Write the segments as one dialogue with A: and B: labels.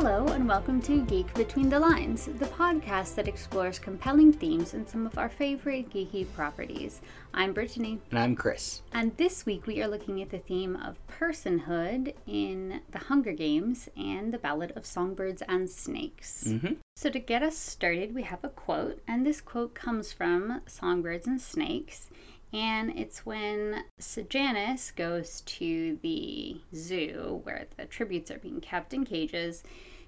A: Hello, and welcome to Geek Between the Lines, the podcast that explores compelling themes in some of our favorite geeky properties. I'm Brittany.
B: And I'm Chris.
A: And this week we are looking at the theme of personhood in The Hunger Games and The Ballad of Songbirds and Snakes.
B: Mm-hmm.
A: So, to get us started, we have a quote, and this quote comes from Songbirds and Snakes. And it's when Sejanus goes to the zoo where the tributes are being kept in cages,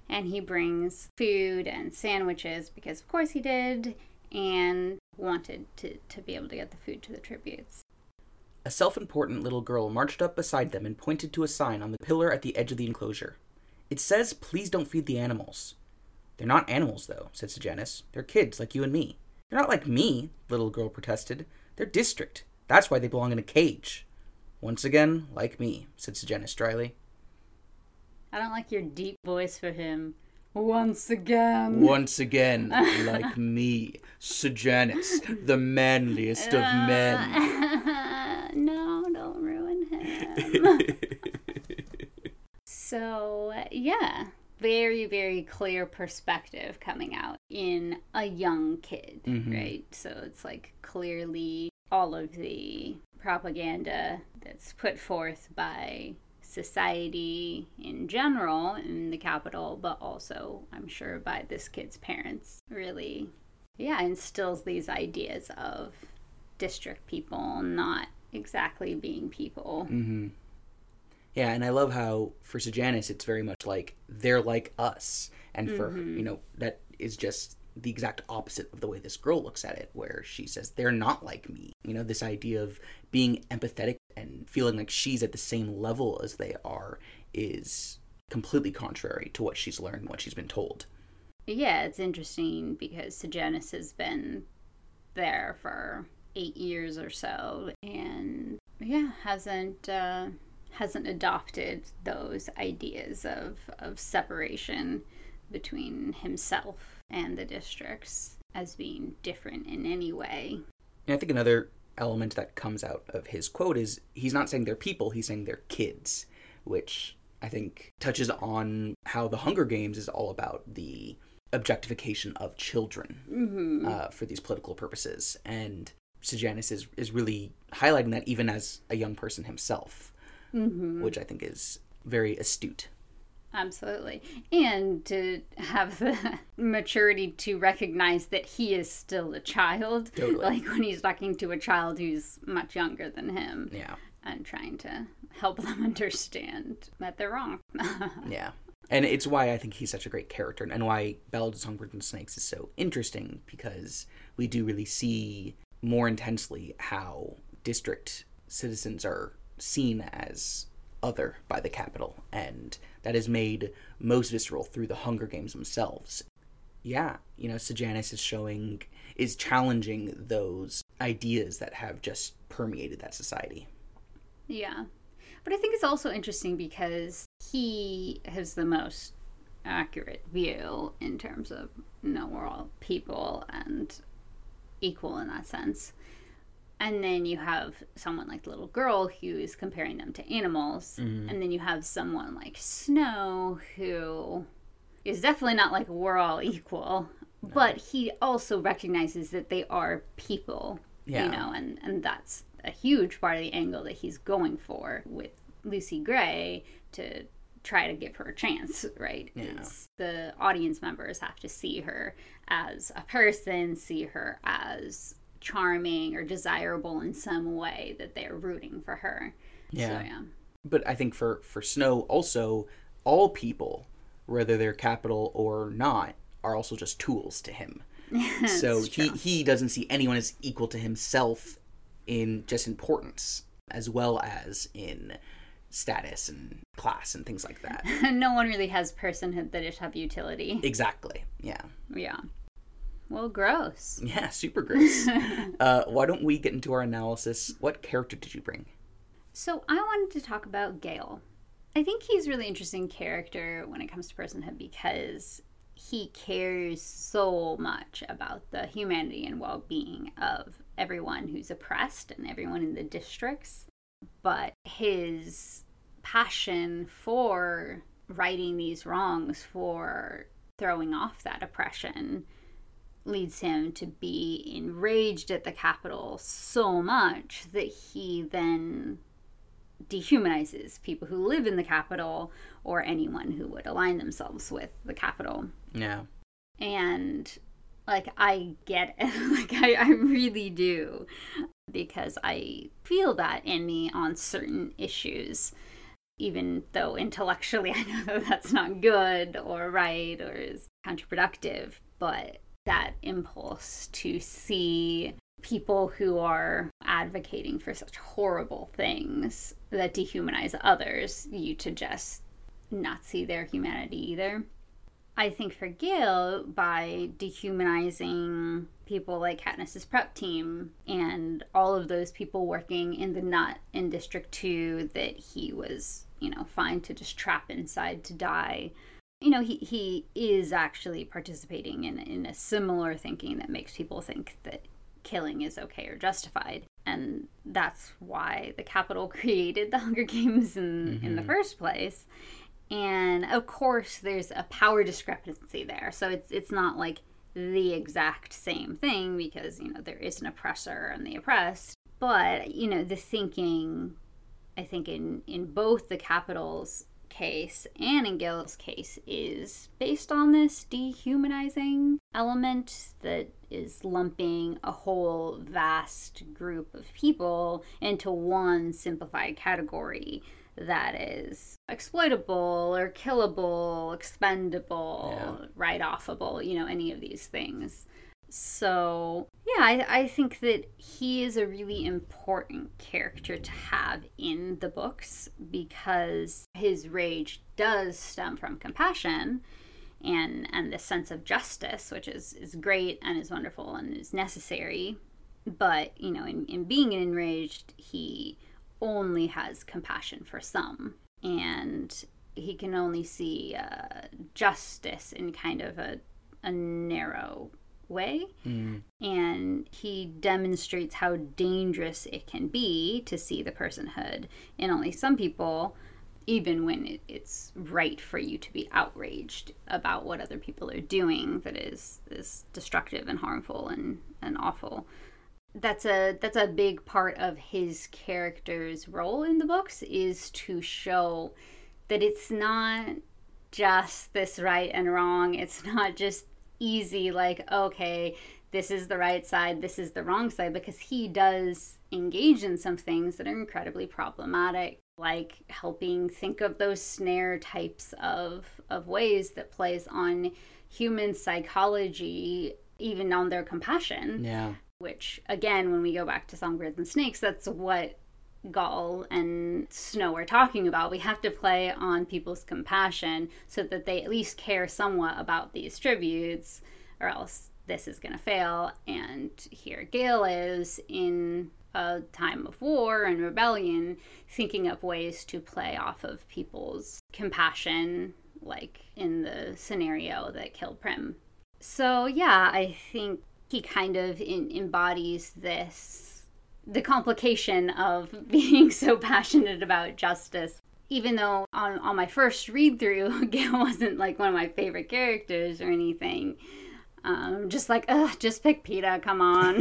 A: and he brings food and sandwiches because, of course, he did, and wanted to, to be able to get the food to the tributes.
B: A self important little girl marched up beside them and pointed to a sign on the pillar at the edge of the enclosure. It says, Please don't feed the animals. They're not animals, though, said Sejanus. They're kids like you and me. They're not like me, little girl protested. They're district. That's why they belong in a cage. Once again, like me, said Sejanus dryly.
A: I don't like your deep voice for him. Once again.
B: Once again, like me, Sejanus, the manliest of uh, men.
A: no, don't ruin him. so, yeah, very, very clear perspective coming out in a young kid,
B: Mhm.
A: right? So it's like clearly all of the propaganda that's put forth by society in general in the Capitol, but also, I'm sure, by this kid's parents, really, yeah, instills these ideas of district people not exactly being people.
B: hmm Yeah, and I love how for Sejanus it's very much like they're like us, and for her, you know that is just the exact opposite of the way this girl looks at it, where she says they're not like me. You know, this idea of being empathetic and feeling like she's at the same level as they are is completely contrary to what she's learned and what she's been told.
A: Yeah, it's interesting because Sejanus has been there for eight years or so, and yeah, hasn't uh, hasn't adopted those ideas of of separation between himself and the districts as being different in any way.
B: And I think another element that comes out of his quote is he's not saying they're people, he's saying they're kids, which I think touches on how the Hunger Games is all about the objectification of children
A: Mm-hmm.
B: uh, for these political purposes. And Sejanus is, is really highlighting that even as a young person himself,
A: Mm-hmm.
B: which I think is very astute.
A: Absolutely. And to have the maturity to recognize that he is still a child.
B: Totally.
A: Like when he's talking to a child who's much younger than him
B: Yeah.
A: and trying to help them understand that they're wrong.
B: Yeah. And it's why I think he's such a great character and why Ballad of Songbirds and Snakes is so interesting because we do really see more intensely how district citizens are seen as other by the Capitol and that is made most visceral through the Hunger Games themselves. Yeah, you know, Sejanus is showing is challenging those ideas that have just permeated that society.
A: yeah. But I think it's also interesting because he has the most accurate view in terms of, you know, we're all people and equal in that sense. And then you have someone like the little girl who is comparing them to animals. Mm-hmm. And then you have someone like Snow who is definitely not like we're all equal, but he also recognizes that they are people,
B: Yeah.
A: you know, and, and that's a huge part of the angle that he's going for with Lucy Gray to try to give her a chance, right?
B: Yeah.
A: The audience members have to see her as a person, see her as charming or desirable in some way that they're rooting for her.
B: Yeah.
A: So, yeah.
B: but I think for for Snow also all people, whether they're Capitol or not, are also just tools to him. so he
A: true.
B: he doesn't see anyone as equal to himself in just importance as well as in status and class and things like that.
A: no one really has personhood that just have utility.
B: exactly. Yeah.
A: Yeah. Well, gross.
B: Yeah, super gross. uh, why don't we get into our analysis? What character did you bring?
A: So I wanted to talk about Gale. I think he's a really interesting character when it comes to personhood because he cares so much about the humanity and well-being of everyone who's oppressed and everyone in the districts. But his passion for righting these wrongs for throwing off that oppression leads him to be enraged at the Capitol so much that he then dehumanizes people who live in the Capitol or anyone who would align themselves with the Capitol.
B: Yeah.
A: And like I get it. like I, I really do. Because I feel that in me on certain issues. Even though intellectually I know that that's not good or right or is counterproductive. But that impulse to see people who are advocating for such horrible things that dehumanize others, you to just not see their humanity either. I think for Gale, by dehumanizing people like Katniss's prep team and all of those people working in the nut in District 2 that he was, you know, fine to just trap inside to die, you know, he, he is actually participating in, in a similar thinking that makes people think that killing is okay or justified. And that's why the Capitol created the Hunger Games in, mm-hmm. in the mm-hmm. first place. And of course, there's a power discrepancy there. So it's, it's not like the exact same thing because, you know, there is an oppressor and the oppressed. But, you know, the thinking, I think, in, in both the Capitol's case and in Gale's case is based on this dehumanizing element that is lumping a whole vast group of people into one simplified category that is exploitable or killable, expendable, yeah. write offable, you know, any of these things. So, yeah, I, I think that he is a really important character to have in the books because his rage does stem from compassion and and the sense of justice, which is, is great and is wonderful and is necessary. But, you know, in, in being enraged, he only has compassion for some. And he can only see uh, justice in kind of a, a narrow way. Mm. And he demonstrates how dangerous it can be to see the personhood in only some people, even when it, it's right for you to be outraged about what other people are doing that is, is destructive and harmful and, and awful. That's a that's a big part of his character's role in the books is to show that it's not just this right and wrong. It's not just easy, like, okay, this is the right side, this is the wrong side, because he does engage in some things that are incredibly problematic, like helping think of those snare types of, of ways that plays on human psychology, even on their compassion.
B: Yeah.
A: Which, again, when we go back to Songbirds and Snakes, that's what Gaul and Snow are talking about. We have to play on people's compassion so that they at least care somewhat about these tributes, or else this is going to fail. And here Gale is in a time of war and rebellion, thinking up ways to play off of people's compassion, like in the scenario that killed Prim. So, yeah, I think he kind of in, embodies this the complication of being so passionate about justice. Even though on, on my first read through, Gale wasn't like one of my favorite characters or anything. Um, just like, ugh, just pick Peeta, come on.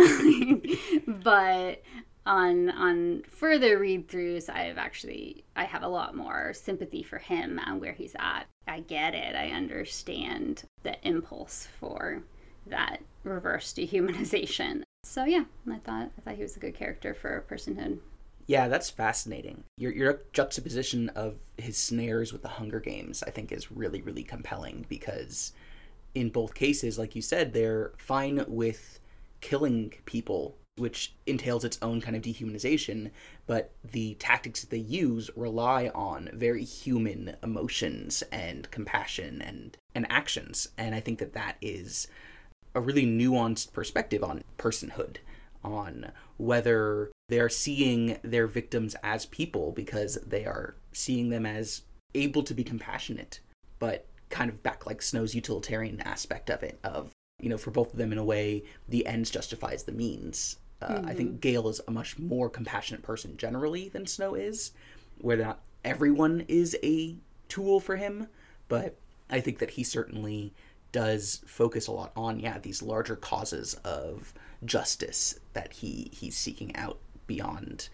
A: but on on further read throughs, I've actually I have a lot more sympathy for him and where he's at. I get it. I understand the impulse for that reverse dehumanization. So yeah, I thought I thought he was a good character for personhood.
B: Yeah, that's fascinating. Your your juxtaposition of his snares with the Hunger Games, I think, is really really compelling because in both cases, like you said, they're fine with killing people, which entails its own kind of dehumanization, but the tactics that they use rely on very human emotions and compassion and and actions, and I think that that is a really nuanced perspective on personhood, on whether they're seeing their victims as people because they are seeing them as able to be compassionate, but kind of back like Snow's utilitarian aspect of it, of, you know, for both of them in a way, the ends justifies the means. Uh, mm-hmm. I think mm-hmm. Gale is a much more compassionate person generally than Snow is, where not everyone is a tool for him, but I think that he certainly does focus a lot on yeah these larger causes of justice that he he's seeking out beyond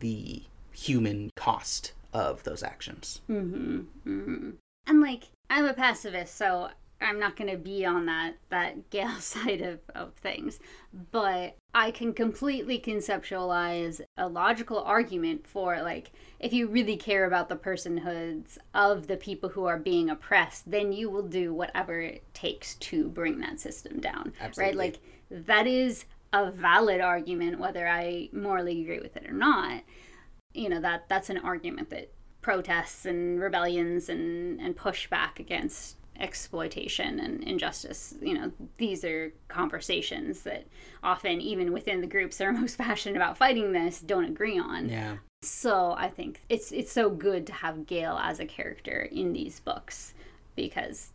B: the human cost of those actions.
A: Mm-hmm. mm-hmm. And like, I'm a pacifist, so I'm not going to be on that that Gale side of, of things, but I can completely conceptualize a logical argument for like if you really care about the personhoods of the people who are being oppressed, then you will do whatever it takes to bring that system down. Absolutely. Right? Like that is a valid argument whether I morally agree with it or not. You know, that that's an argument that protests and rebellions and and pushback against exploitation and injustice you know these are conversations that often even within the groups that are most passionate about fighting this don't agree on.
B: Yeah.
A: So i think it's it's so good to have gale as a character in these books because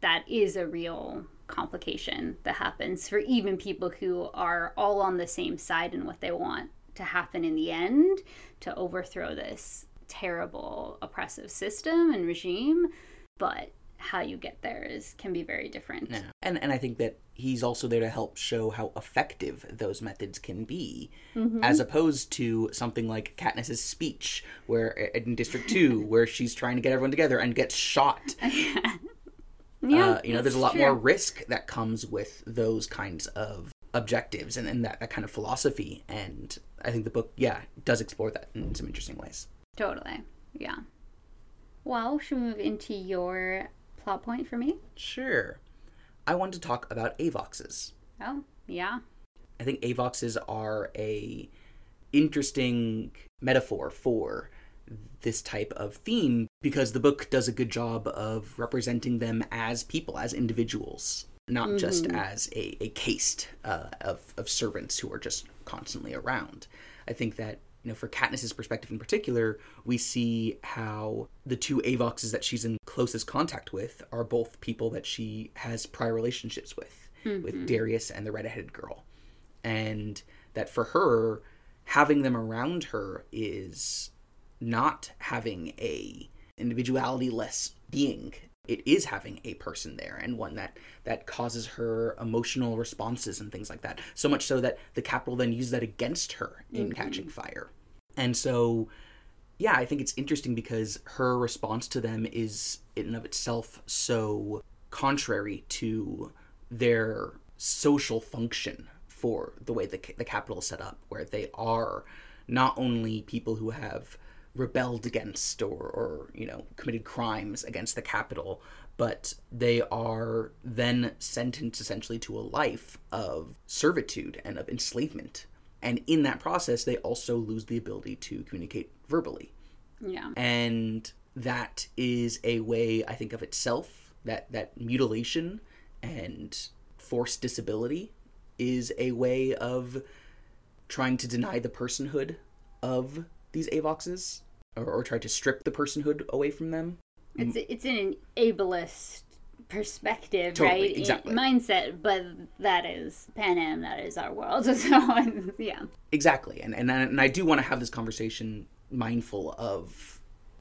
A: that is a real complication that happens for even people who are all on the same side in what they want to happen in the end to overthrow this terrible oppressive system and regime. But how you get there is can be very different.
B: Yeah. And and I think that he's also there to help show how effective those methods can be, mm-hmm. as opposed to something like Katniss's speech, where in District Two, where she's trying to get everyone together and gets shot.
A: yeah. yeah
B: uh, you know, there's a lot true. more risk that comes with those kinds of objectives and, and that, that kind of philosophy. And I think the book, yeah, does explore that in some interesting ways.
A: Totally. Yeah. Well, should we move into your plot point for me?
B: Sure. I want to talk about avoxes.
A: Oh, yeah.
B: I think avoxes are a interesting metaphor for this type of theme because the book does a good job of representing them as people, as individuals, not mm-hmm. just as a, a caste uh, of, of servants who are just constantly around. I think that you know, for Katniss's perspective in particular, we see how the two Avoxes that she's in closest contact with are both people that she has prior relationships with, mm-hmm. with Darius and the redheaded girl. And that for her, having them around her is not having a individuality less being it is having a person there and one that that causes her emotional responses and things like that so much so that the Capitol then uses that against her in mm-hmm. catching fire and so yeah i think it's interesting because her response to them is in and of itself so contrary to their social function for the way the, the Capitol is set up where they are not only people who have rebelled against or, or you know committed crimes against the Capitol but they are then sentenced essentially to a life of servitude and of enslavement. And in that process, they also lose the ability to communicate verbally.
A: Yeah.
B: And that is a way, I think, of itself that, that mutilation and forced disability is a way of trying to deny the personhood of these avoxes or, or try to strip the personhood away from them
A: it's it's an ableist perspective,
B: totally,
A: right?
B: Exactly.
A: mindset, but that is Panem, that is our world. So yeah.
B: Exactly. And and and I do want to have this conversation mindful of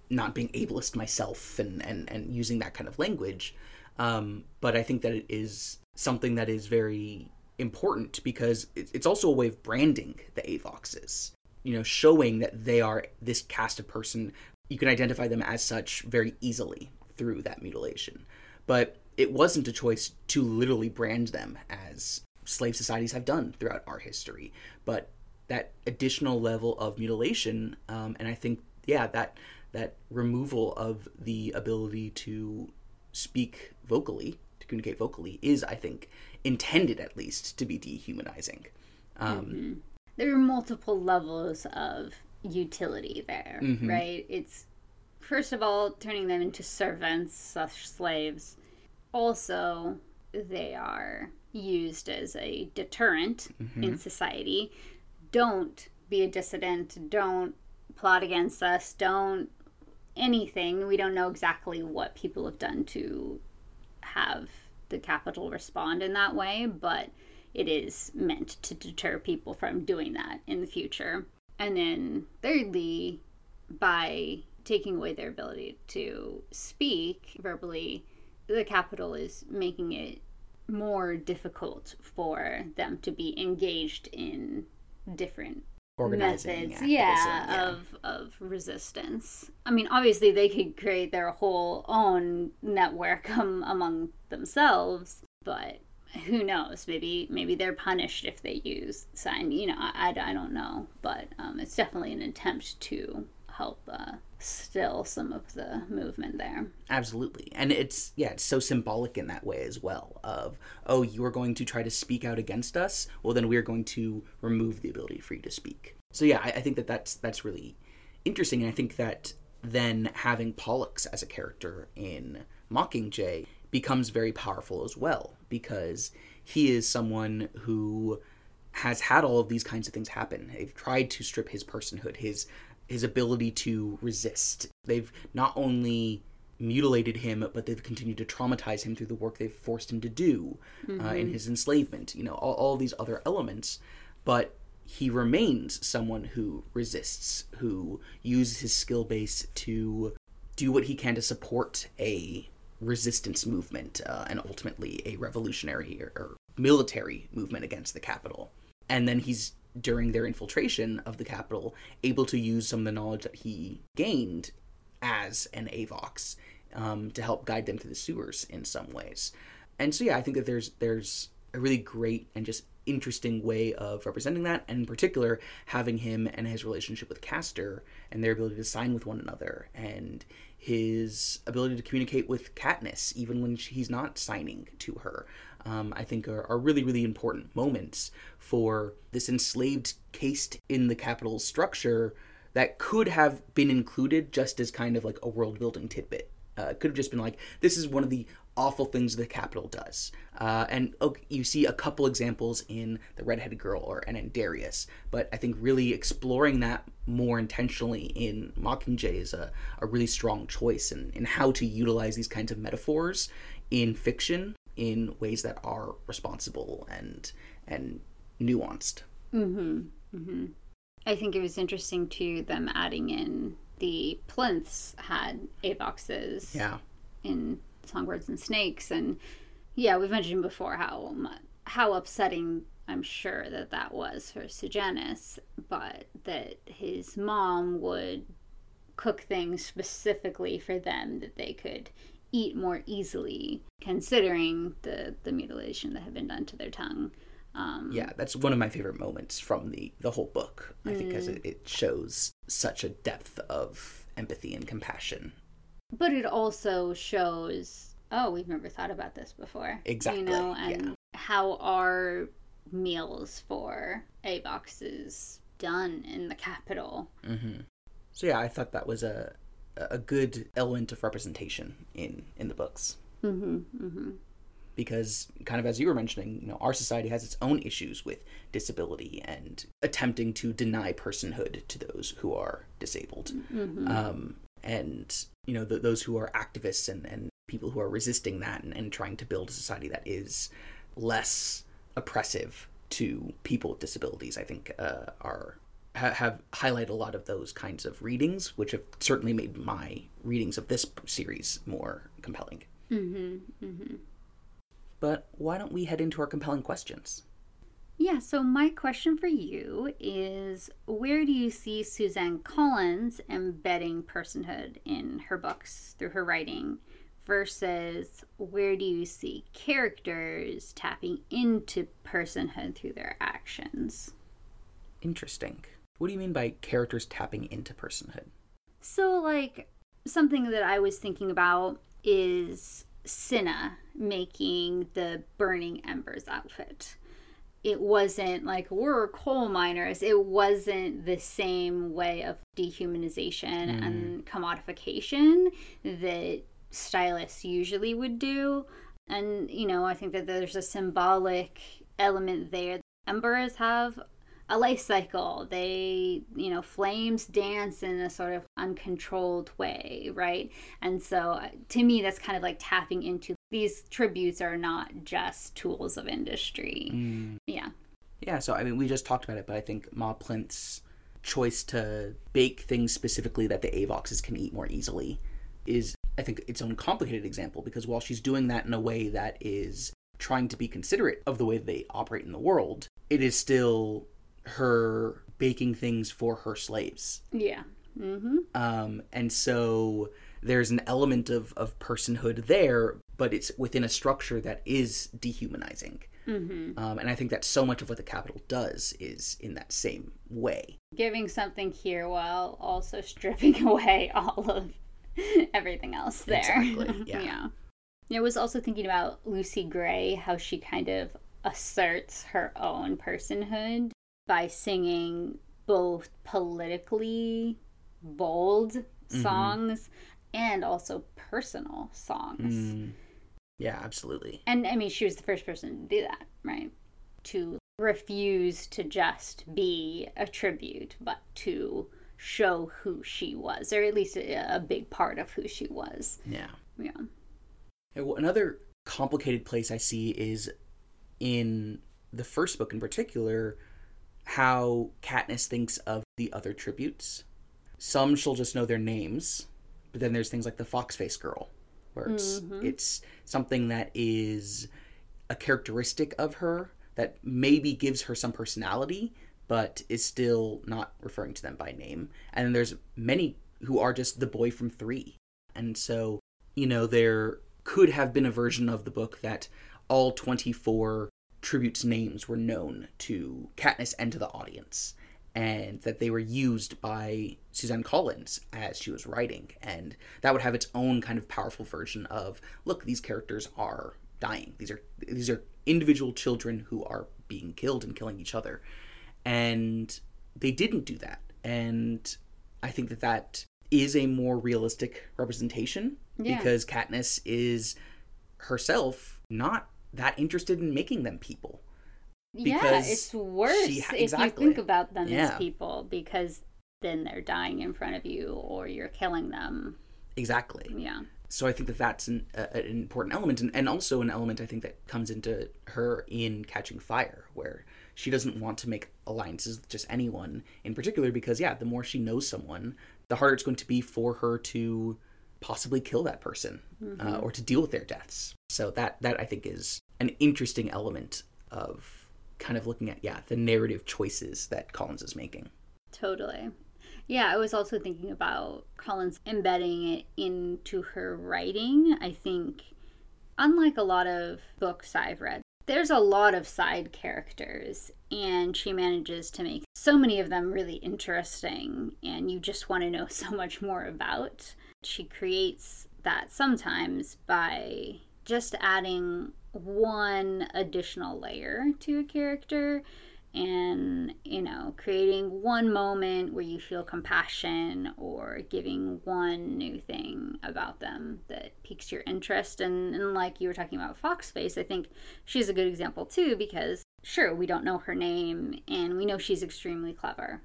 B: not being ableist myself and and and using that kind of language. Um, but I think that it is something that is very important because it's also a way of branding the Avoxes. You know, showing that they are this caste of person you can identify them as such very easily through that mutilation. But it wasn't a choice to literally brand them as slave societies have done throughout our history. But that additional level of mutilation, um, and I think, yeah, that that removal of the ability to speak vocally, to communicate vocally, is, I think, intended at least to be dehumanizing. Um,
A: mm-hmm. There are multiple levels of utility there, mm-hmm. right? It's first of all turning them into servants slash slaves. Also, they are used as a deterrent mm-hmm. in society. Don't be a dissident. Don't plot against us. Don't anything. We don't know exactly what people have done to have the Capitol respond in that way, but it is meant to deter people from doing that in the future. And then, thirdly, by taking away their ability to speak verbally, the Capitol is making it more difficult for them to be engaged in different
B: Organizing
A: methods
B: activism,
A: yeah, of of resistance i mean obviously they could create their whole own network um, among themselves but who knows? Maybe maybe they're punished if they use sign you know i, I, I don't know. But um, it's definitely an attempt to help uh, still some of the movement there.
B: Absolutely. And it's yeah, it's so symbolic in that way as well of oh, you are going to try to speak out against us, well then we're going to remove the ability for you to speak. So yeah, I, I think that that's that's really interesting. And I think that then having Pollux as a character in Mockingjay becomes very powerful as well because he is someone who has had all of these kinds of things happen. They've tried to strip his personhood, his his ability to resist. They've not only mutilated him, but they've continued to traumatize him through the work they've forced him to do uh, in his enslavement. You know, all, all these other elements, but he remains someone who resists, who uses his skill base to do what he can to support a resistance movement uh, and ultimately a revolutionary or, or military movement against the Capitol. And then he's during their infiltration of the Capitol able to use some of the knowledge that he gained as an avox um, to help guide them through the sewers in some ways and so yeah i think that there's there's a really great and just interesting way of representing that and in particular having him and his relationship with Castor and their ability to sign with one another and his ability to communicate with Katniss even when he's not signing to her um, I think are, are really, really important moments for this enslaved caste in the Capitol structure that could have been included just as kind of like a world building tidbit. Uh, could have just been like, this is one of the awful things the Capitol does. Uh, and okay, you see a couple examples in The Redheaded Girl or and in Darius, but I think really exploring that more intentionally in Mockingjay is a, a really strong choice in, in how to utilize these kinds of metaphors in fiction in ways that are responsible and and nuanced. Hmm. Hmm.
A: I think it was interesting too them adding in the plinths had avoxes.
B: Yeah.
A: in songbirds and snakes and yeah we've mentioned before how how upsetting i'm sure that that was for sejanus but that his mom would cook things specifically for them that they could eat more easily considering the the mutilation that had been done to their tongue um,
B: Yeah, that's one of my favorite moments from the the whole book. I think because it, it shows such a depth of empathy and compassion.
A: But it also shows oh we've never thought about this before.
B: Exactly,
A: you know and
B: yeah.
A: how are meals for avoxes done in the Capitol?
B: So yeah, I thought that was a a good element of representation in in the books. Mm-hmm, Because, kind of as you were mentioning, you know, our society has its own issues with disability and attempting to deny personhood to those who are disabled, um, and you know, th- those who are activists and and people who are resisting that and, and trying to build a society that is less oppressive to people with disabilities. I think uh, are ha- have highlighted a lot of those kinds of readings, which have certainly made my readings of this series more compelling. Mm-hmm, mm-hmm. But why don't we head into our compelling questions?
A: Yeah so my question for you is where do you see suzanne collins embedding personhood in her books through her writing versus where do you see characters tapping into personhood through their actions
B: Interesting. What do you mean by characters tapping into personhood?
A: So, like, something that I was thinking about is Cinna making the Burning Embers outfit. It wasn't like we're coal miners. It wasn't the same way of dehumanization and commodification that stylists usually would do. And, you know, I think that there's a symbolic element there. Embers have a life cycle. They, you know, flames dance in a sort of uncontrolled way, right? And so uh, to me, that's kind of like tapping into these tributes are not just tools of industry. Yeah.
B: Yeah, so I mean, we just talked about it, but I think Ma Plinth's choice to bake things specifically that the Avoxes can eat more easily is, I think, its own complicated example because while she's doing that in a way that is trying to be considerate of the way they operate in the world, it is still her baking things for her slaves.
A: Yeah. Mm-hmm.
B: Um, and so there's an element of, of personhood there, but it's within a structure that is dehumanizing.
A: Mm-hmm.
B: Um, and I think that so much of what the Capitol does is in that same way.
A: Giving something here while also stripping away all of everything else there.
B: Exactly, yeah.
A: yeah. I was also thinking about Lucy Gray, how she kind of asserts her own personhood by singing both politically bold
B: Mm-hmm.
A: songs and also personal songs.
B: Mm. Yeah, absolutely.
A: And I mean, she was the first person to do that, right? To refuse to just be a tribute, but to show who she was, or at least a, a big part of who she was.
B: Yeah.
A: Yeah.
B: And well, Another complicated place I see is in the first book in particular, how Katniss thinks of the other tributes. Some she'll just know their names, but then there's things like the Foxface Girl, where it's mm-hmm. it's something that is a characteristic of her that maybe gives her some personality, but is still not referring to them by name. And then there's many who are just the boy from three. And so, you know, there could have been a version of the book that all 24 tributes' names were known to Katniss and to the audience, and that they were used by Suzanne Collins as she was writing. And that would have its own kind of powerful version of look, these characters are dying. These are these are individual children who are being killed and killing each other. And they didn't do that. And I think that that is a more realistic representation
A: Yeah.
B: because Katniss is herself not that interested in making them people.
A: Yeah, it's worse
B: she-
A: if you think about them
B: Yeah.
A: as people because then they're dying in front of you or you're killing them.
B: Exactly.
A: Yeah.
B: So I think that that's an, a, an important element, and, and also an element I think that comes into her in Catching Fire, where she doesn't want to make alliances with just anyone in particular, because yeah, the more she knows someone, the harder it's going to be for her to possibly kill that person uh, or to deal with their deaths. So that that I think is an interesting element of kind of looking at yeah the narrative choices that Collins is making.
A: Totally. Yeah, I was also thinking about Collins embedding it into her writing. I think, unlike a lot of books I've read, there's a lot of side characters, and she manages to make so many of them really interesting, and you just want to know so much more about. She creates that sometimes by just adding one additional layer to a character and you know creating one moment where you feel compassion or giving one new thing about them that piques your interest. And, and like you were talking about foxface i think she's a good example too because sure we don't know her name and we know she's extremely clever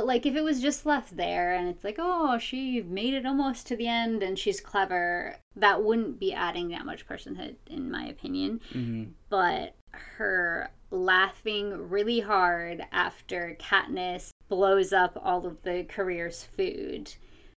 A: but like if it was just left there and it's like oh she made it almost to the end and she's clever that wouldn't be adding that much personhood in my opinion
B: Mm-hmm.
A: but her laughing really hard after Katniss blows up all of the career's food.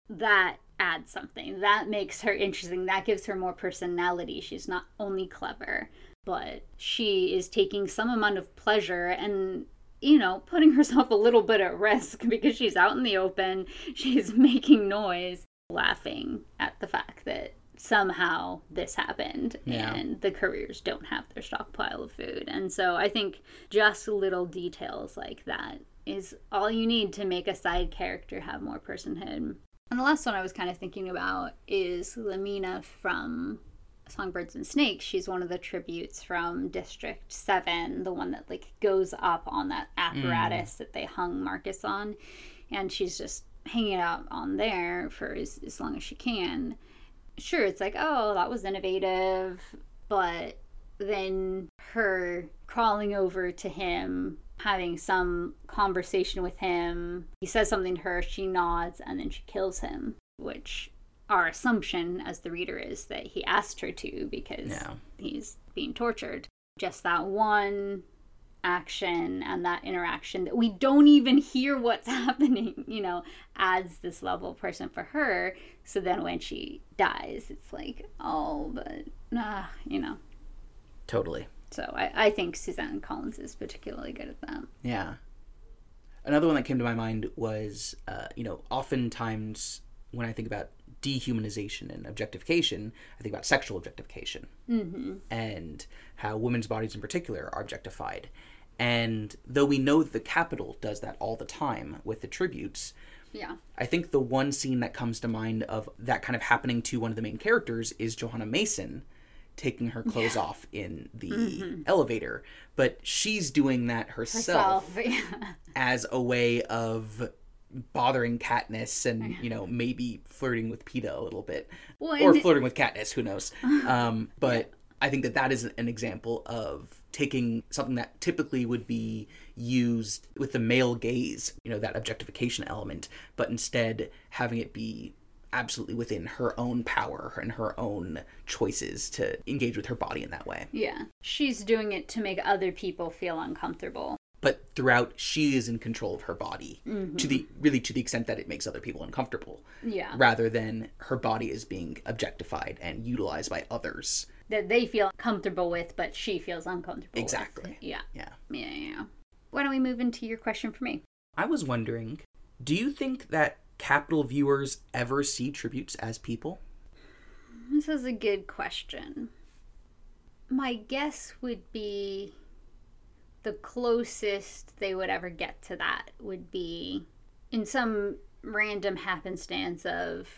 A: That adds something. That makes her interesting. That gives her more personality. She's not only clever, but she is taking some amount of pleasure and you know, putting herself a little bit at risk because she's out in the open, she's making noise, laughing at the fact that somehow this happened
B: Yeah.
A: and the careers don't have their stockpile of food. And so I think just little details like that is all you need to make a side character have more personhood. And the last one I was kind of thinking about is Lamina from Songbirds and Snakes. She's one of the tributes from District 7, the one that like goes up on that apparatus mm. that they hung Marcus on. And she's just hanging out on there for as, as long as she can sure it's like oh that was innovative but then her crawling over to him having some conversation with him he says something to her she nods and then she kills him which our assumption as the reader is that he asked her to because
B: Yeah.
A: he's being tortured just that one action and that interaction that we don't even hear what's happening, you know, adds this level of person for her. So then when she dies, it's like, oh, but, ah, you know.
B: Totally.
A: So I, I think Suzanne Collins is particularly good at that.
B: Yeah. Another one that came to my mind was, uh, you know, oftentimes when I think about dehumanization and objectification, I think about sexual objectification
A: Mm-hmm.
B: and how women's bodies in particular are objectified. And though we know that the Capitol does that all the time with the tributes,
A: Yeah.
B: I think the one scene that comes to mind of that kind of happening to one of the main characters is Johanna Mason taking her clothes off in the elevator. But she's doing that herself,
A: Self. Yeah.
B: as a way of bothering Katniss and, you know, maybe flirting with Peeta a little bit.
A: Well,
B: or flirting with Katniss, who knows. Um, but I think that that is an example of taking something that typically would be used with the male gaze, you know, that objectification element, but instead having it be absolutely within her own power and her own choices to engage with her body in that way.
A: Yeah. She's doing it to make other people feel uncomfortable.
B: But throughout, she is in control of her body mm-hmm. to the really to the extent that it makes other people uncomfortable,
A: Yeah.
B: rather than her body is being objectified and utilized by others.
A: That they feel comfortable with, but she feels uncomfortable with.
B: Exactly.
A: Yeah.
B: Yeah.
A: Yeah. Yeah. Why don't we move into your question for me?
B: I was wondering, do you think that Capitol viewers ever see tributes as people?
A: This is a good question. My guess would be the closest they would ever get to that would be in some random happenstance of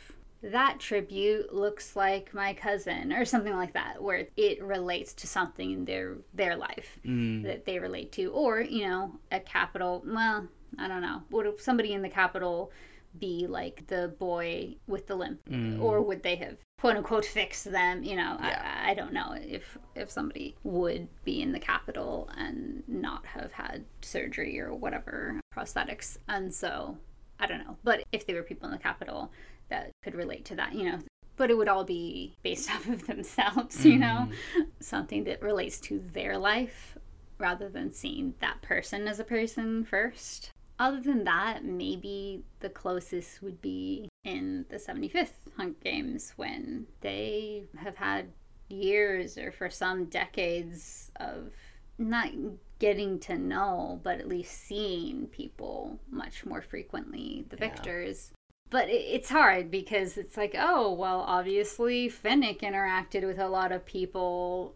A: that tribute looks like my cousin or something like that where it relates to something in their their life mm. that they relate to. Or you know a Capitol well i don't know. Would somebody in the Capitol be like the boy with the limp? Mm. Or would they have quote unquote fix them you know
B: Yeah.
A: I, I don't know if if somebody would be in the Capitol and not have had surgery or whatever prosthetics. And so i don't know. But if they were people in the Capitol that could relate to that you know but it would all be based off of themselves you know? Mm-hmm. Something that relates to their life rather than seeing that person as a person first. Other than that, maybe the closest would be in the 75th Hunt Games when they have had years or for some decades of not getting to know, but at least seeing people much more frequently, the
B: Yeah.
A: victors. But it- it's hard because it's like, oh, well, obviously Finnick interacted with a lot of people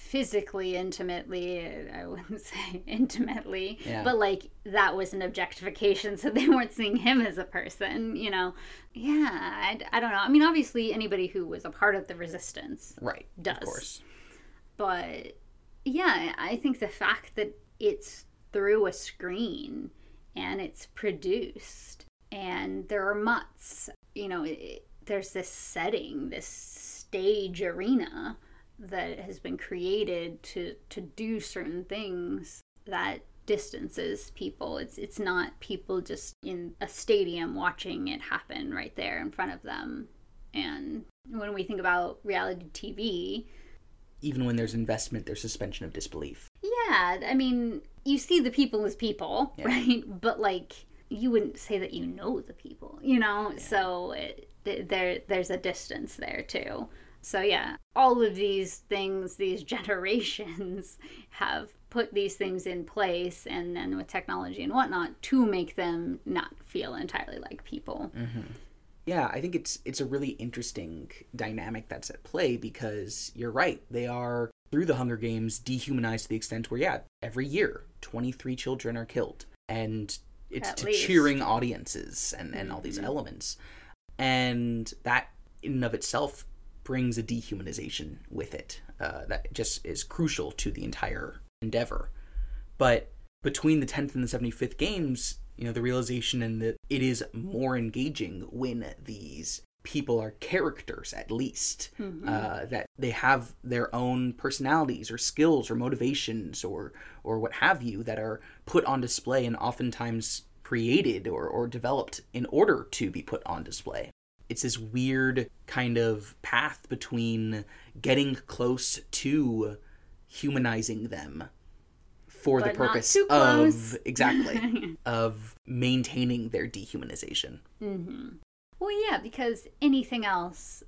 A: physically intimately uh, i wouldn't say intimately
B: Yeah.
A: but like that was an objectification so they weren't seeing him as a person you know yeah I, I don't know i mean obviously anybody who was a part of the resistance
B: Right.
A: Does.
B: Of course.
A: but yeah i think the fact that it's through a screen and it's produced and there are mutts you know it, it- there's this setting this stage arena that has been created to to do certain things that distances people it's it's not people just in a stadium watching it happen right there in front of them and when we think about reality tv
B: Even when there's investment, there's suspension of disbelief.
A: yeah, I mean, you see the people as people,
B: Yeah.
A: right? But like, you wouldn't say that you know the people, you know. So it, there, there's a distance there too. So yeah, all of these things, these generations have put these things in place, and then with technology and whatnot, to make them not feel entirely like people. Mm-hmm.
B: Yeah, I think it's it's a really interesting dynamic that's at play because you're right. They are through the Hunger Games dehumanized to the extent where yeah, every year 23 children are killed and it's
A: At
B: to
A: least.
B: cheering audiences and and all these mm-hmm. elements. And that in and of itself brings a dehumanization with it uh, that just is crucial to the entire endeavor. But between the 10th and the 75th games, you know, the realization and that it is more engaging when these people are characters at least uh, that they have their own personalities or skills or motivations or or what have you that are put on display and oftentimes created or, or developed in order to be put on display it's this weird kind of path between getting close to humanizing them for the
A: But not
B: purpose of exactly of maintaining their dehumanization. Mm-hmm.
A: Well, yeah, because anything else,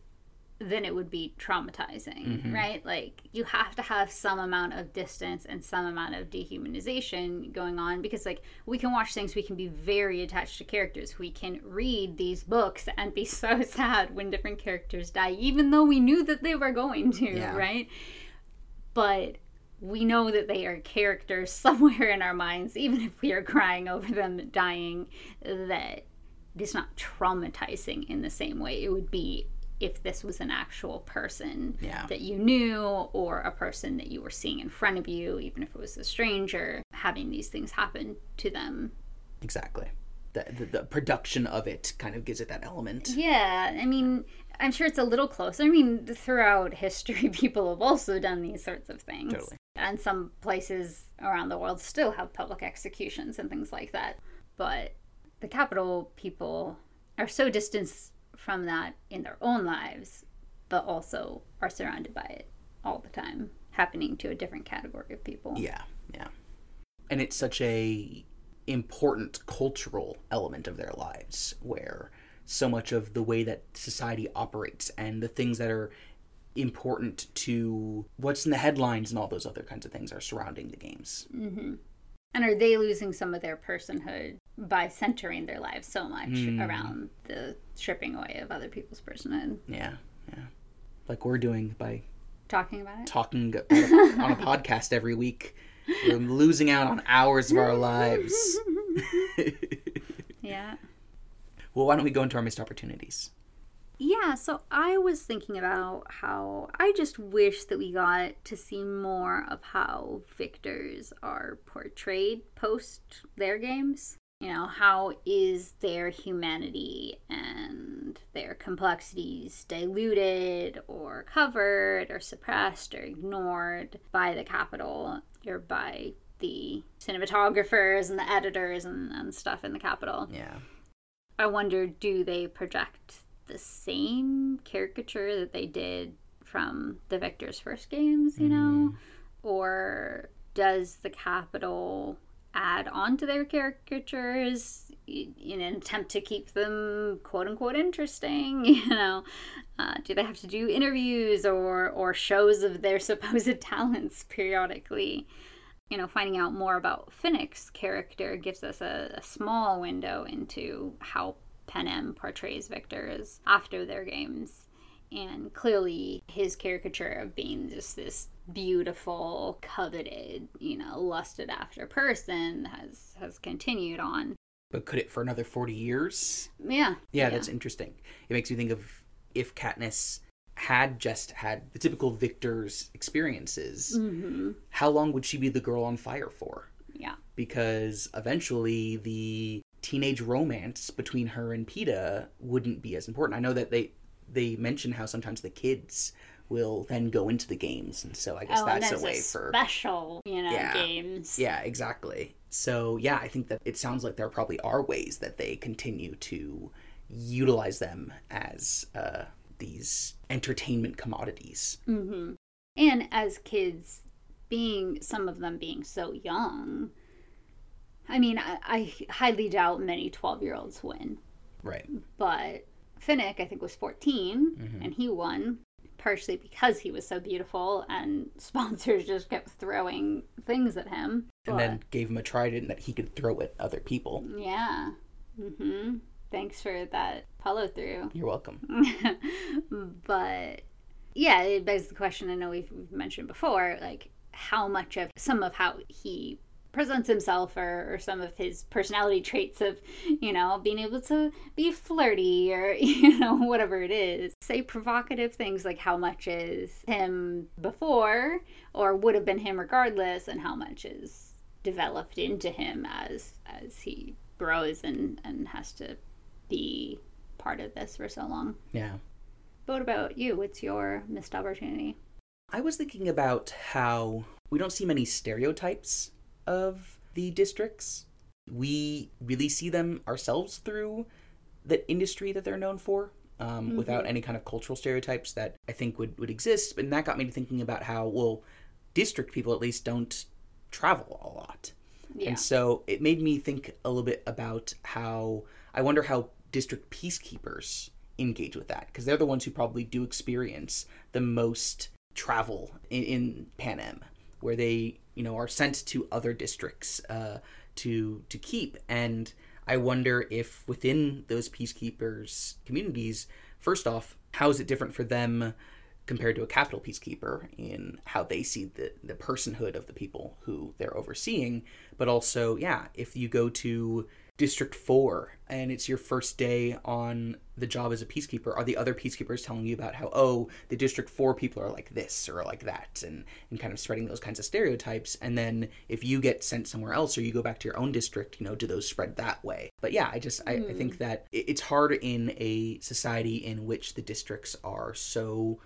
A: then it would be traumatizing,
B: Mm-hmm.
A: right? Like, you have to have some amount of distance and some amount of dehumanization going on because, like, we can watch things, we can be very attached to characters. We can read these books and be so sad when different characters die, even though we knew that they were going to,
B: Yeah.
A: right? But we know that they are characters somewhere in our minds, even if we are crying over them dying, that it's not traumatizing in the same way it would be if this was an actual person
B: Yeah.
A: that you knew or a person that you were seeing in front of you, even if it was a stranger, having these things happen to them.
B: Exactly. The, the the production of it kind of gives it that element.
A: Yeah, I mean, I'm sure it's a little closer. I mean, throughout history, people have also done these sorts of things.
B: Totally.
A: And some places around the world still have public executions and things like that. But the Capitol people are so distanced from that in their own lives, but also are surrounded by it all the time, happening to a different category of people.
B: Yeah, yeah. And it's such a important cultural element of their lives where so much of the way that society operates and the things that are important to what's in the headlines and all those other kinds of things are surrounding the games. Mm-hmm.
A: And are they losing some of their personhood by centering their lives so much
B: Hmm.
A: around the stripping away of other people's personhood?
B: Yeah, yeah. Like we're doing by
A: Talking about it?
B: talking on a, on a podcast every week. We're losing out on hours of our lives.
A: Yeah.
B: well, why don't we go into our missed opportunities?
A: Yeah, so I was thinking about how I just wish that we got to see more of how victors are portrayed post their games. You know, how is their humanity and their complexities diluted or covered or suppressed or ignored by the Capitol or by the cinematographers and the editors and, and stuff in the Capitol?
B: Yeah.
A: I wonder do they project the same caricature that they did from the Victor's first games, you know? Or does the Capitol add on to their caricatures in an attempt to keep them quote unquote interesting? You know, uh, do they have to do interviews or, or shows of their supposed talents periodically? you know, finding out more about Finnick's character gives us a, a small window into how Panem portrays victors after their games. And clearly, his caricature of being just this beautiful, coveted, you know, lusted after person has has continued on.
B: But could it for another 40 years?
A: Yeah.
B: Yeah, that's interesting. It makes me think of if Katniss had just had the typical Victor's experiences,
A: hmm
B: how long would she be the girl on fire for?
A: Yeah.
B: Because eventually the teenage romance between her and Peeta wouldn't be as important. I know that they they mention how sometimes the kids will then go into the games, and so I guess
A: Oh,
B: that's a way for
A: special, you know,
B: Yeah.
A: games.
B: yeah, exactly. So yeah, I think that it sounds like there probably are ways that they continue to utilize them as uh, these entertainment commodities.
A: hmm And as kids, being some of them being so young, I mean, I, I highly doubt many 12 year olds win.
B: Right.
A: But Finnick, I think, was 14
B: Mm-hmm.
A: and he won partially because he was so beautiful and sponsors just kept throwing things at him.
B: And then gave him a trident that he could throw at other people.
A: yeah. hmm Thanks for that follow through.
B: You're welcome.
A: but yeah, it begs the question. I know we've, we've mentioned before, like how much of some of how he presents himself or, or some of his personality traits of you know being able to be flirty or you know whatever it is say provocative things like how much is him before or would have been him regardless and how much is developed into him as as he grows and and has to be part of this for so long
B: Yeah.
A: but what about you? What's your missed opportunity?
B: I was thinking about how we don't see many stereotypes of the districts. We really see them ourselves through the industry that they're known for, um, without any kind of cultural stereotypes that I think would, would exist. And that got me to thinking about how, well, district people at least don't travel a lot.
A: Yeah.
B: And so it made me think a little bit about how I wonder how district peacekeepers engage with that because they're the ones who probably do experience the most travel in, in Panem, where they you know are sent to other districts uh, to to keep. And I wonder if within those peacekeepers communities, first off, how is it different for them? compared to a Capitol peacekeeper in how they see the, the personhood of the people who they're overseeing. But also, yeah, if you go to District 4 and it's your first day on the job as a peacekeeper, are the other peacekeepers telling you about how, oh, the District 4 people are like this or like that, and, and kind of spreading those kinds of stereotypes? And then if you get sent somewhere else or you go back to your own district, you know, do those spread that way? But yeah, I just, I, I think hmm. that it's hard in a society in which the districts are so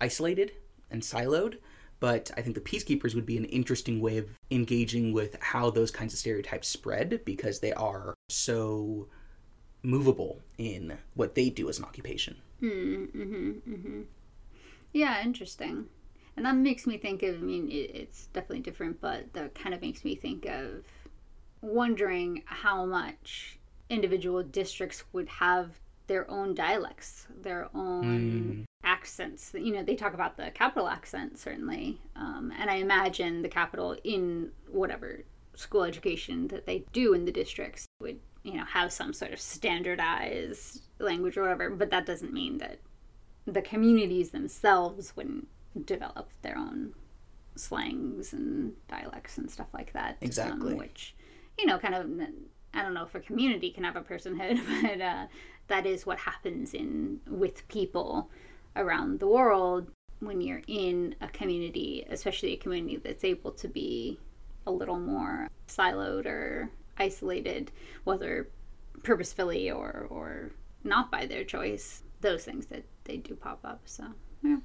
B: isolated and siloed. But I think the peacekeepers would be an interesting way of engaging with how those kinds of stereotypes spread because they are so movable in what they do as an occupation. Mm-hmm, mm-hmm.
A: Yeah, interesting. And that makes me think of, I mean, it, it's definitely different, but that kind of makes me think of wondering how much individual districts would have their own dialects, their own accents. You know, they talk about the Capitol accent, certainly. Um, and I imagine the Capitol in whatever school education that they do in the districts would, you know, have some sort of standardized language or whatever. But that doesn't mean that the communities themselves wouldn't develop their own slangs and dialects and stuff like that. um,
B: Exactly.
A: which, you know, kind of, I don't know if a community can have a personhood, but uh, that is what happens in with people around the world when you're in a community, especially a community that's able to be a little more siloed or isolated, whether purposefully or or not by their choice. Those things that they do pop up. So yeah.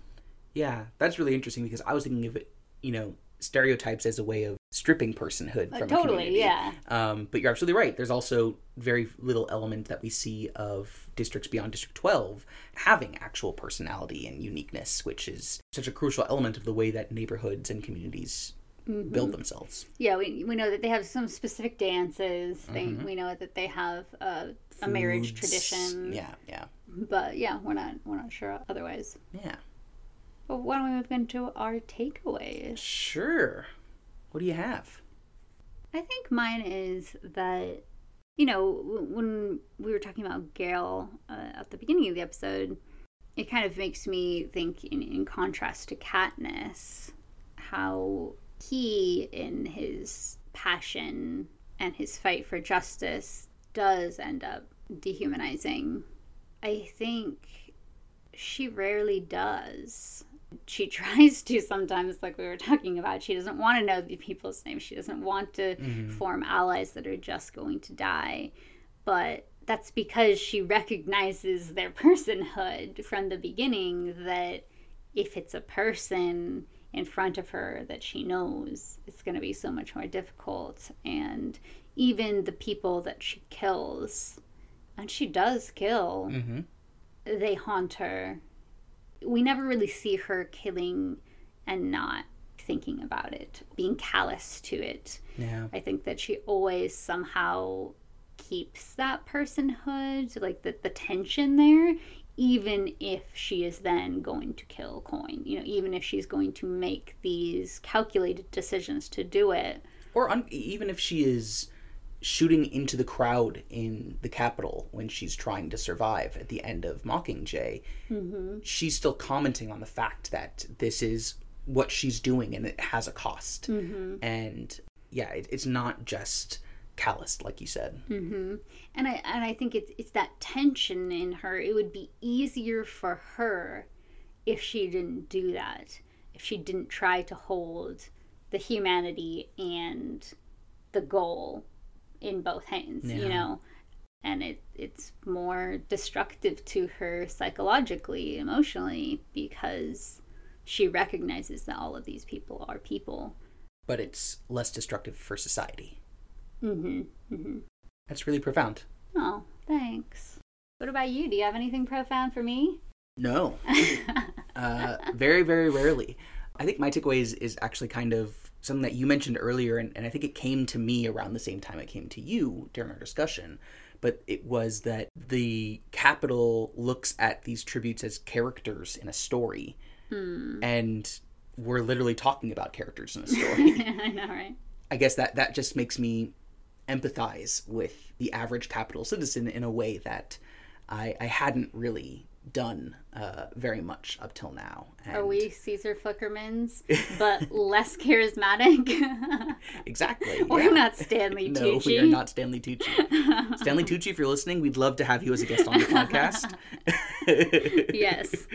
B: Yeah, that's really interesting because I was thinking of it, you know, stereotypes as a way of stripping personhood from a
A: totally, yeah.
B: Um, but you're absolutely right. There's also very little element that we see of districts beyond District 12 having actual personality and uniqueness, which is such a crucial element of the way that neighborhoods and communities
A: Mm-hmm.
B: build themselves.
A: Yeah, we, we know that they have some specific dances. They, we know that they have a, a marriage tradition.
B: Yeah, yeah,
A: But yeah, we're not we're not sure otherwise.
B: yeah.
A: But why don't we move into our takeaways?
B: Sure. What do you have?
A: I think mine is that, you know, when we were talking about Gale uh, at the beginning of the episode, it kind of makes me think, in, in contrast to Katniss, how he, in his passion and his fight for justice, does end up dehumanizing. I think she rarely does. She tries to sometimes, like we were talking about. She doesn't want to know the people's names. She doesn't want to form allies that are just going to die. But that's because she recognizes their personhood from the beginning that if it's a person in front of her that she knows, it's going to be so much more difficult. And even the people that she kills, and she does kill,
B: Mm-hmm.
A: they haunt her. We never really see her killing and not thinking about it, being callous to it.
B: Yeah.
A: I think that she always somehow keeps that personhood, like the, the tension there, even if she is then going to kill Coin. You know, even if she's going to make these calculated decisions to do it.
B: Or un- even if she is shooting into the crowd in the Capitol when she's trying to survive at the end of Mockingjay, mm-hmm. she's still commenting on the fact that this is what she's doing and it has a cost. Mm-hmm. And yeah, it, it's not just calloused, like you said. Mm-hmm.
A: And I and I think it's it's that tension in her. It would be easier for her if she didn't do that. If she didn't try to hold the humanity and the goal in both hands, you know. And it it's more destructive to her psychologically, emotionally because she recognizes that all of these people are people.
B: But it's less destructive for society.
A: Mhm.
B: That's really profound.
A: Oh, thanks. What about you? Do you have anything profound for me?
B: No. uh, very, very rarely. I think my takeaway is, is actually kind of something that you mentioned earlier, and, and I think it came to me around the same time it came to you during our discussion. But it was that the Capitol looks at these tributes as characters in a story, hmm. and we're literally talking about characters in a story.
A: I know, right?
B: I guess that that just makes me empathize with the average Capitol citizen in a way that I, I hadn't really done uh, very much up till now.
A: Are we Caesar Flickermans, but less charismatic?
B: exactly?
A: We're
B: yeah.
A: not Stanley
B: No,
A: Tucci.
B: No, we are not Stanley Tucci. Stanley Tucci, if you're listening, we'd love to have you as a guest on the podcast.
A: Yes.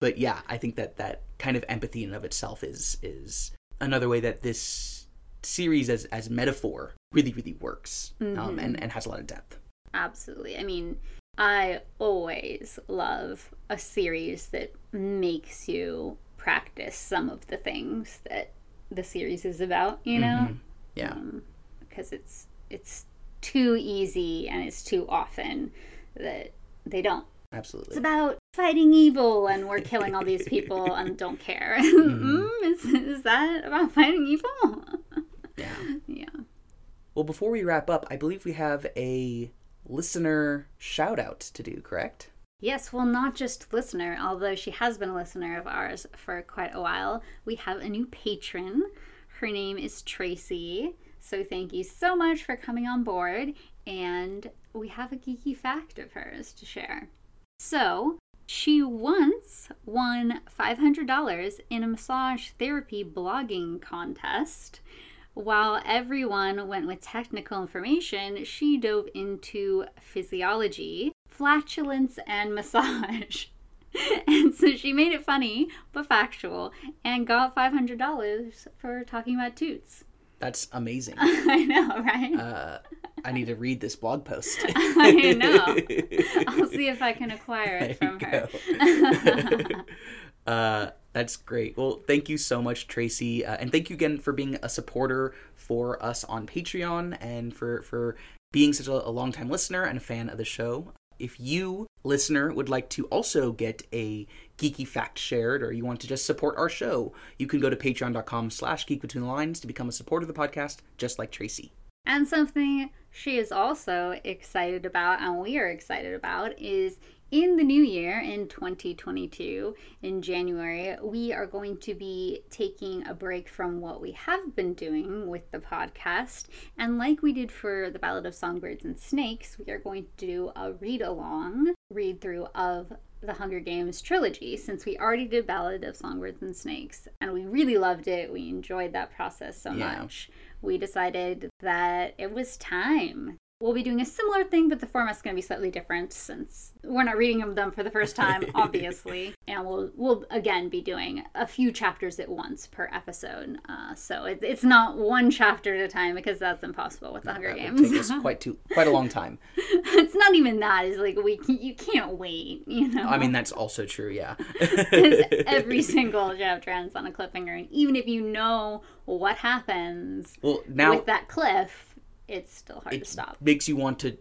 B: but yeah, I think that that kind of empathy in and of itself is is another way that this series as as metaphor really really works um, and and has a lot of depth.
A: Absolutely. I mean, I always love a series that makes you practice some of the things that the series is about, you know? Mm-hmm.
B: Yeah, um,
A: Because it's it's too easy and it's too often that they don't.
B: Absolutely.
A: It's about fighting evil and we're killing all these people and don't care. Mm-hmm. mm, is, is that about fighting evil?
B: Yeah.
A: yeah.
B: Well, before we wrap up, I believe we have a listener shout out to do. Correct?
A: Yes, well, not just listener, although she has been a listener of ours for quite a while. We have a new patron. Her name is Tracy. So thank you so much for coming on board. And we have a geeky fact of hers to share. So she once won $500 in a massage therapy blogging contest. While everyone went with technical information, she dove into physiology, flatulence, and massage. and so she made it funny but factual and got $500 for talking about toots.
B: That's amazing.
A: I know, right?
B: Uh, I need to read this blog post.
A: I know. I'll see if I can acquire it
B: There
A: from her.
B: uh, that's great. Well, thank you so much, Tracy, uh, and thank you again for being a supporter for us on Patreon and for for being such a, a longtime listener and a fan of the show. If you, listener, would like to also get a geeky fact shared or you want to just support our show, you can go to patreon.com slash geek between the lines to become a supporter of the podcast, just like Tracy.
A: And something she is also excited about, and we are excited about, is in the new year, in 2022, in January, we are going to be taking a break from what we have been doing with the podcast. And like we did for the Ballad of Songbirds and Snakes, we are going to do a read along, read through of the Hunger Games trilogy since we already did Ballad of Songbirds and Snakes and we really loved it. We enjoyed that process so
B: Yeah.
A: much. We decided that it was time. We'll be doing a similar thing, but the format's going to be slightly different since we're not reading them for the first time, obviously. And we'll we'll again be doing a few chapters at once per episode. Uh, so it, it's not one chapter at a time because that's impossible with the Hunger
B: That
A: Games.
B: us quite too quite a long time.
A: it's not even that. It's like we can, you can't wait. You know.
B: I mean, that's also true. Yeah.
A: because every single chapter ends on a cliffhanger, and even if you know what happens
B: well, now
A: with that cliff, it's still hard to stop.
B: makes you want to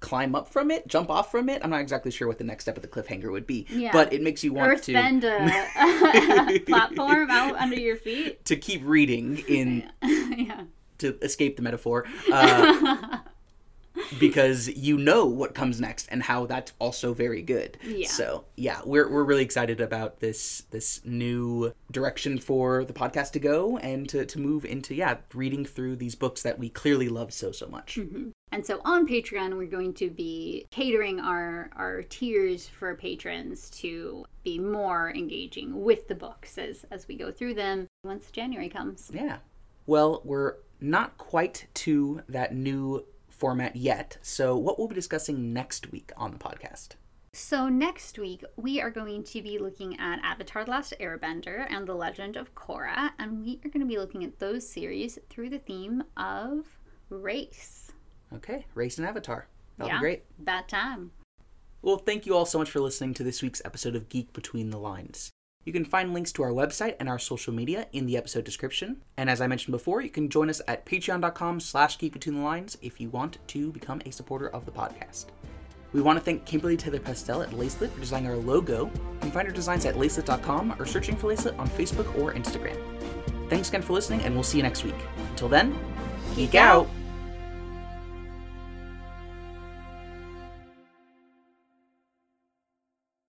B: climb up from it, jump off from it. I'm not exactly sure what the next step of the cliffhanger would be,
A: Yeah.
B: but it makes you want
A: Earth
B: to
A: bend a, a platform out under your feet.
B: to keep reading in
A: yeah.
B: to escape the metaphor. Uh, because you know what comes next and how that's also very good.
A: Yeah.
B: So yeah, we're we're really excited about this this new direction for the podcast to go and to, to move into yeah, reading through these books that we clearly love so so much. Mm-hmm.
A: And so on Patreon, we're going to be catering our our tiers for patrons to be more engaging with the books as as we go through them once January comes.
B: Yeah. Well, we're not quite to that new format yet. So, what we'll be discussing next week on the podcast?
A: So next week we are going to be looking at Avatar: The Last Airbender and The Legend of Korra, and we are going to be looking at those series through the theme of race.
B: Okay, Race and Avatar. That'll
A: yeah,
B: be great.
A: That time.
B: Well, thank you all so much for listening to this week's episode of Geek Between the Lines. You can find links to our website and our social media in the episode description. And as I mentioned before, you can join us at patreon.com slash geek between the lines if you want to become a supporter of the podcast. We want to thank Kimberly Taylor Pastel at Lacelet for designing our logo. You can find her designs at lacelet.com or searching for Lacelet on Facebook or Instagram. thanks again for listening, and we'll see you next week. Until then, geek, out.